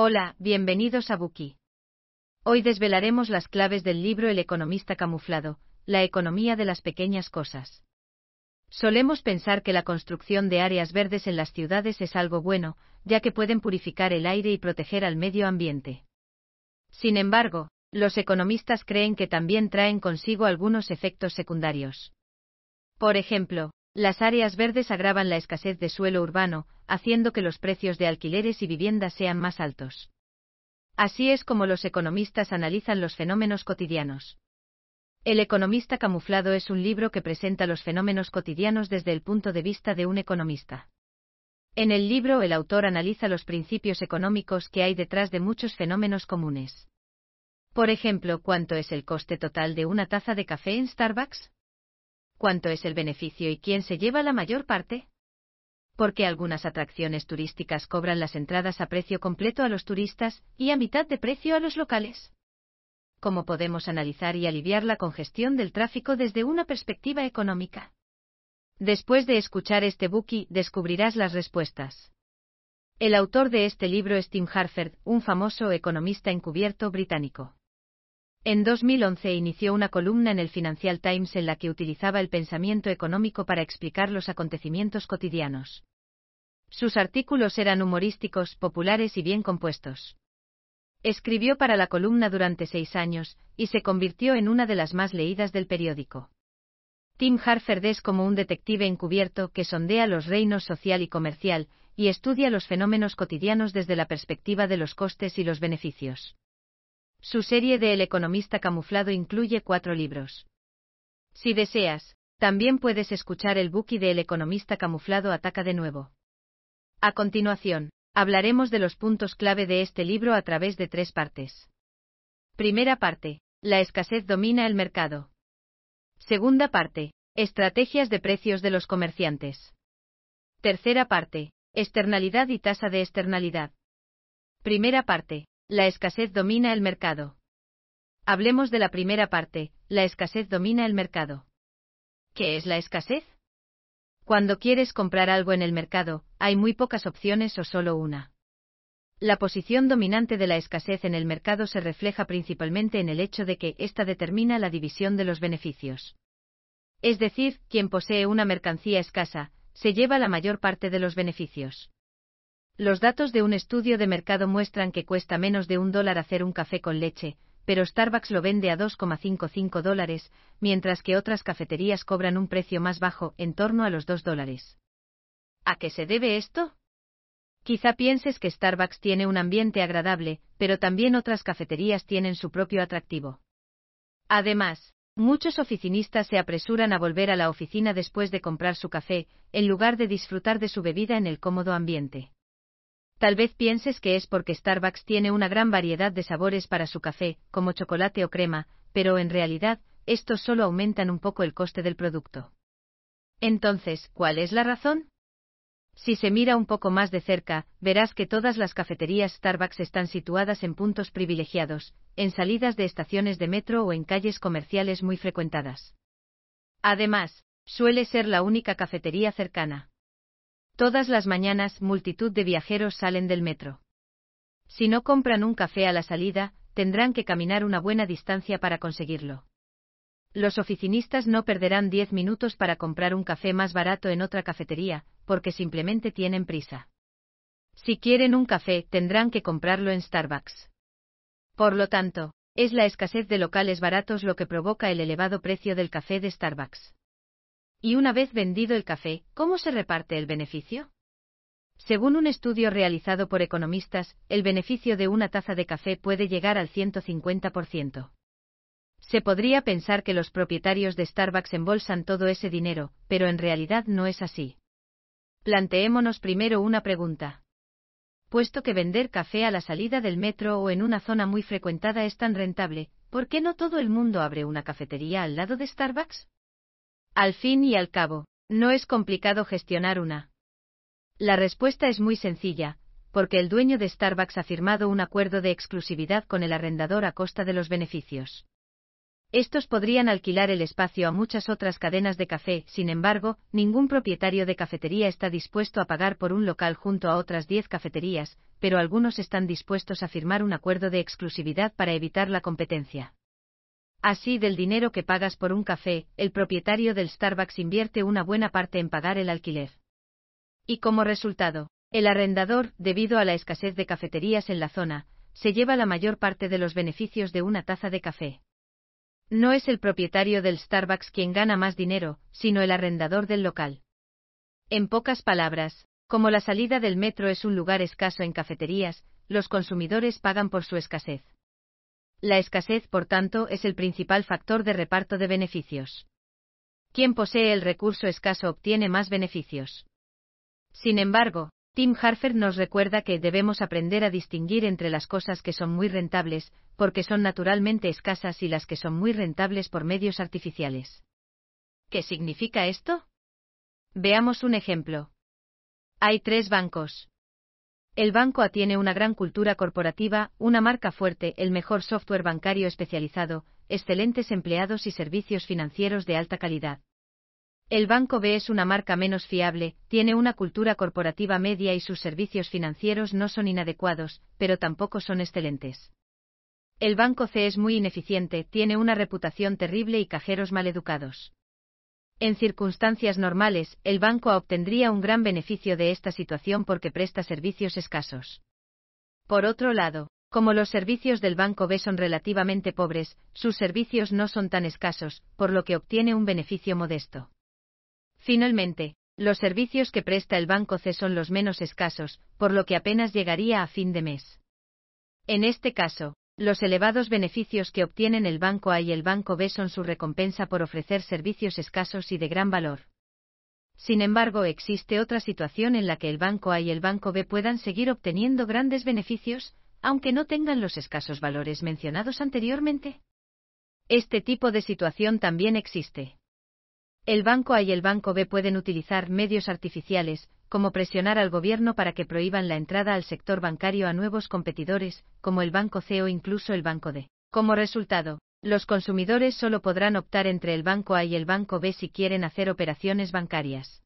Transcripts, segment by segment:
Hola, bienvenidos a Buki. Hoy desvelaremos las claves del libro El economista camuflado, la economía de las pequeñas cosas. Solemos pensar que la construcción de áreas verdes en las ciudades es algo bueno, ya que pueden purificar el aire y proteger al medio ambiente. Sin embargo, los economistas creen que también traen consigo algunos efectos secundarios. Por ejemplo, las áreas verdes agravan la escasez de suelo urbano, haciendo que los precios de alquileres y viviendas sean más altos. Así es como los economistas analizan los fenómenos cotidianos. El economista camuflado es un libro que presenta los fenómenos cotidianos desde el punto de vista de un economista. En el libro el autor analiza los principios económicos que hay detrás de muchos fenómenos comunes. Por ejemplo, ¿cuánto es el coste total de una taza de café en Starbucks? ¿Cuánto es el beneficio y quién se lleva la mayor parte? ¿Por qué algunas atracciones turísticas cobran las entradas a precio completo a los turistas y a mitad de precio a los locales? ¿Cómo podemos analizar y aliviar la congestión del tráfico desde una perspectiva económica? Después de escuchar este bookie, descubrirás las respuestas. El autor de este libro es Tim Harford, un famoso economista encubierto británico. En 2011 inició una columna en el Financial Times en la que utilizaba el pensamiento económico para explicar los acontecimientos cotidianos. Sus artículos eran humorísticos, populares y bien compuestos. Escribió para la columna durante seis años, y se convirtió en una de las más leídas del periódico. Tim Harford es como un detective encubierto que sondea los reinos social y comercial, y estudia los fenómenos cotidianos desde la perspectiva de los costes y los beneficios. Su serie de El economista camuflado incluye cuatro libros. Si deseas, también puedes escuchar el bookie de El economista camuflado ataca de nuevo. A continuación, hablaremos de los puntos clave de este libro a través de tres partes. Primera parte, la escasez domina el mercado. Segunda parte, estrategias de precios de los comerciantes. Tercera parte, externalidad y tasa de externalidad. Primera parte, la escasez domina el mercado. Hablemos de la primera parte, la escasez domina el mercado. ¿Qué es la escasez? Cuando quieres comprar algo en el mercado, hay muy pocas opciones o solo una. La posición dominante de la escasez en el mercado se refleja principalmente en el hecho de que ésta determina la división de los beneficios. Es decir, quien posee una mercancía escasa, se lleva la mayor parte de los beneficios. Los datos de un estudio de mercado muestran que cuesta menos de un dólar hacer un café con leche, pero Starbucks lo vende a 2,55 dólares, mientras que otras cafeterías cobran un precio más bajo, en torno a los 2 dólares. ¿A qué se debe esto? Quizá pienses que Starbucks tiene un ambiente agradable, pero también otras cafeterías tienen su propio atractivo. Además, muchos oficinistas se apresuran a volver a la oficina después de comprar su café, en lugar de disfrutar de su bebida en el cómodo ambiente. Tal vez pienses que es porque Starbucks tiene una gran variedad de sabores para su café, como chocolate o crema, pero en realidad, estos solo aumentan un poco el coste del producto. Entonces, ¿cuál es la razón? Si se mira un poco más de cerca, verás que todas las cafeterías Starbucks están situadas en puntos privilegiados, en salidas de estaciones de metro o en calles comerciales muy frecuentadas. Además, suele ser la única cafetería cercana. Todas las mañanas multitud de viajeros salen del metro. Si no compran un café a la salida, tendrán que caminar una buena distancia para conseguirlo. Los oficinistas no perderán 10 minutos para comprar un café más barato en otra cafetería, porque simplemente tienen prisa. Si quieren un café, tendrán que comprarlo en Starbucks. Por lo tanto, es la escasez de locales baratos lo que provoca el elevado precio del café de Starbucks. Y una vez vendido el café, ¿cómo se reparte el beneficio? Según un estudio realizado por economistas, el beneficio de una taza de café puede llegar al 150%. Se podría pensar que los propietarios de Starbucks embolsan todo ese dinero, pero en realidad no es así. Planteémonos primero una pregunta. Puesto que vender café a la salida del metro o en una zona muy frecuentada es tan rentable, ¿por qué no todo el mundo abre una cafetería al lado de Starbucks? Al fin y al cabo, no es complicado gestionar una. La respuesta es muy sencilla, porque el dueño de Starbucks ha firmado un acuerdo de exclusividad con el arrendador a costa de los beneficios. Estos podrían alquilar el espacio a muchas otras cadenas de café, sin embargo, ningún propietario de cafetería está dispuesto a pagar por un local junto a otras 10 cafeterías, pero algunos están dispuestos a firmar un acuerdo de exclusividad para evitar la competencia. Así, del dinero que pagas por un café, el propietario del Starbucks invierte una buena parte en pagar el alquiler. Y como resultado, el arrendador, debido a la escasez de cafeterías en la zona, se lleva la mayor parte de los beneficios de una taza de café. No es el propietario del Starbucks quien gana más dinero, sino el arrendador del local. En pocas palabras, como la salida del metro es un lugar escaso en cafeterías, los consumidores pagan por su escasez. La escasez, por tanto, es el principal factor de reparto de beneficios. Quien posee el recurso escaso obtiene más beneficios. Sin embargo, Tim Harfer nos recuerda que debemos aprender a distinguir entre las cosas que son muy rentables, porque son naturalmente escasas, y las que son muy rentables por medios artificiales. ¿Qué significa esto? Veamos un ejemplo. Hay tres bancos. El banco A tiene una gran cultura corporativa, una marca fuerte, el mejor software bancario especializado, excelentes empleados y servicios financieros de alta calidad. El Banco B es una marca menos fiable, tiene una cultura corporativa media y sus servicios financieros no son inadecuados, pero tampoco son excelentes. El Banco C es muy ineficiente, tiene una reputación terrible y cajeros maleducados. En circunstancias normales, el banco obtendría un gran beneficio de esta situación porque presta servicios escasos. Por otro lado, como los servicios del Banco B son relativamente pobres, sus servicios no son tan escasos, por lo que obtiene un beneficio modesto. Finalmente, los servicios que presta el Banco C son los menos escasos, por lo que apenas llegaría a fin de mes. En este caso, los elevados beneficios que obtienen el Banco A y el Banco B son su recompensa por ofrecer servicios escasos y de gran valor. Sin embargo, existe otra situación en la que el Banco A y el Banco B puedan seguir obteniendo grandes beneficios, aunque no tengan los escasos valores mencionados anteriormente. Este tipo de situación también existe. El Banco A y el Banco B pueden utilizar medios artificiales, como presionar al gobierno para que prohíban la entrada al sector bancario a nuevos competidores, como el Banco C o incluso el Banco D. Como resultado, los consumidores solo podrán optar entre el Banco A y el Banco B si quieren hacer operaciones bancarias.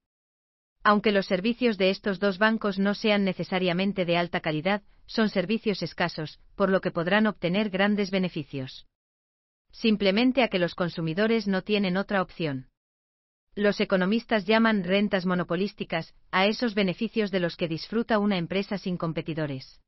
Aunque los servicios de estos dos bancos no sean necesariamente de alta calidad, son servicios escasos, por lo que podrán obtener grandes beneficios. Simplemente a que los consumidores no tienen otra opción. Los economistas llaman rentas monopolísticas a esos beneficios de los que disfruta una empresa sin competidores.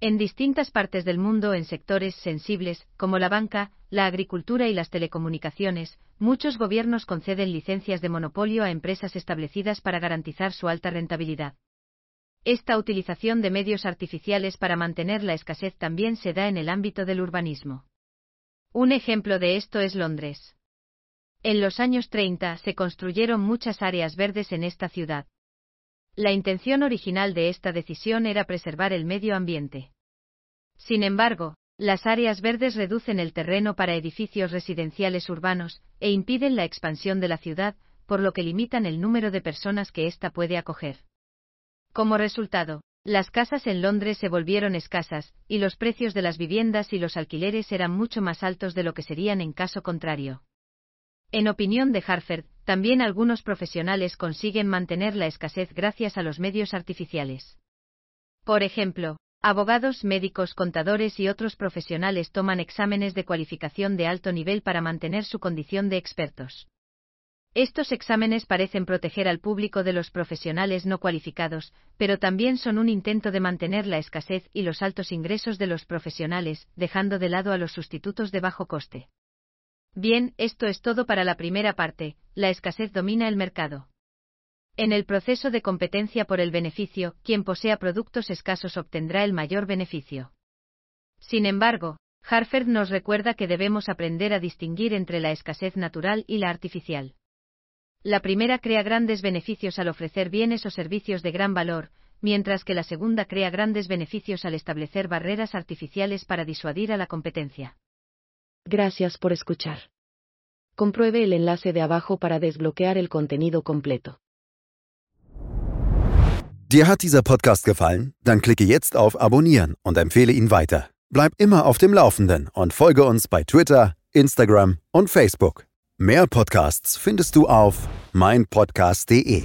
En distintas partes del mundo, en sectores sensibles, como la banca, la agricultura y las telecomunicaciones, muchos gobiernos conceden licencias de monopolio a empresas establecidas para garantizar su alta rentabilidad. Esta utilización de medios artificiales para mantener la escasez también se da en el ámbito del urbanismo. Un ejemplo de esto es Londres. En los años 30 se construyeron muchas áreas verdes en esta ciudad. La intención original de esta decisión era preservar el medio ambiente. Sin embargo, las áreas verdes reducen el terreno para edificios residenciales urbanos e impiden la expansión de la ciudad, por lo que limitan el número de personas que ésta puede acoger. Como resultado, las casas en Londres se volvieron escasas, y los precios de las viviendas y los alquileres eran mucho más altos de lo que serían en caso contrario. En opinión de Harford, también algunos profesionales consiguen mantener la escasez gracias a los medios artificiales. Por ejemplo, abogados, médicos, contadores y otros profesionales toman exámenes de cualificación de alto nivel para mantener su condición de expertos. Estos exámenes parecen proteger al público de los profesionales no cualificados, pero también son un intento de mantener la escasez y los altos ingresos de los profesionales, dejando de lado a los sustitutos de bajo coste. Bien, esto es todo para la primera parte, la escasez domina el mercado. En el proceso de competencia por el beneficio, quien posea productos escasos obtendrá el mayor beneficio. Sin embargo, Harford nos recuerda que debemos aprender a distinguir entre la escasez natural y la artificial. La primera crea grandes beneficios al ofrecer bienes o servicios de gran valor, mientras que la segunda crea grandes beneficios al establecer barreras artificiales para disuadir a la competencia. Gracias por escuchar. Compruebe el enlace de abajo para desbloquear el contenido completo. Dir hat dieser Podcast gefallen? Dann klicke jetzt auf Abonnieren und empfehle ihn weiter. Bleib immer auf dem Laufenden und folge uns bei Twitter, Instagram und Facebook. Mehr Podcasts findest du auf meinpodcast.de.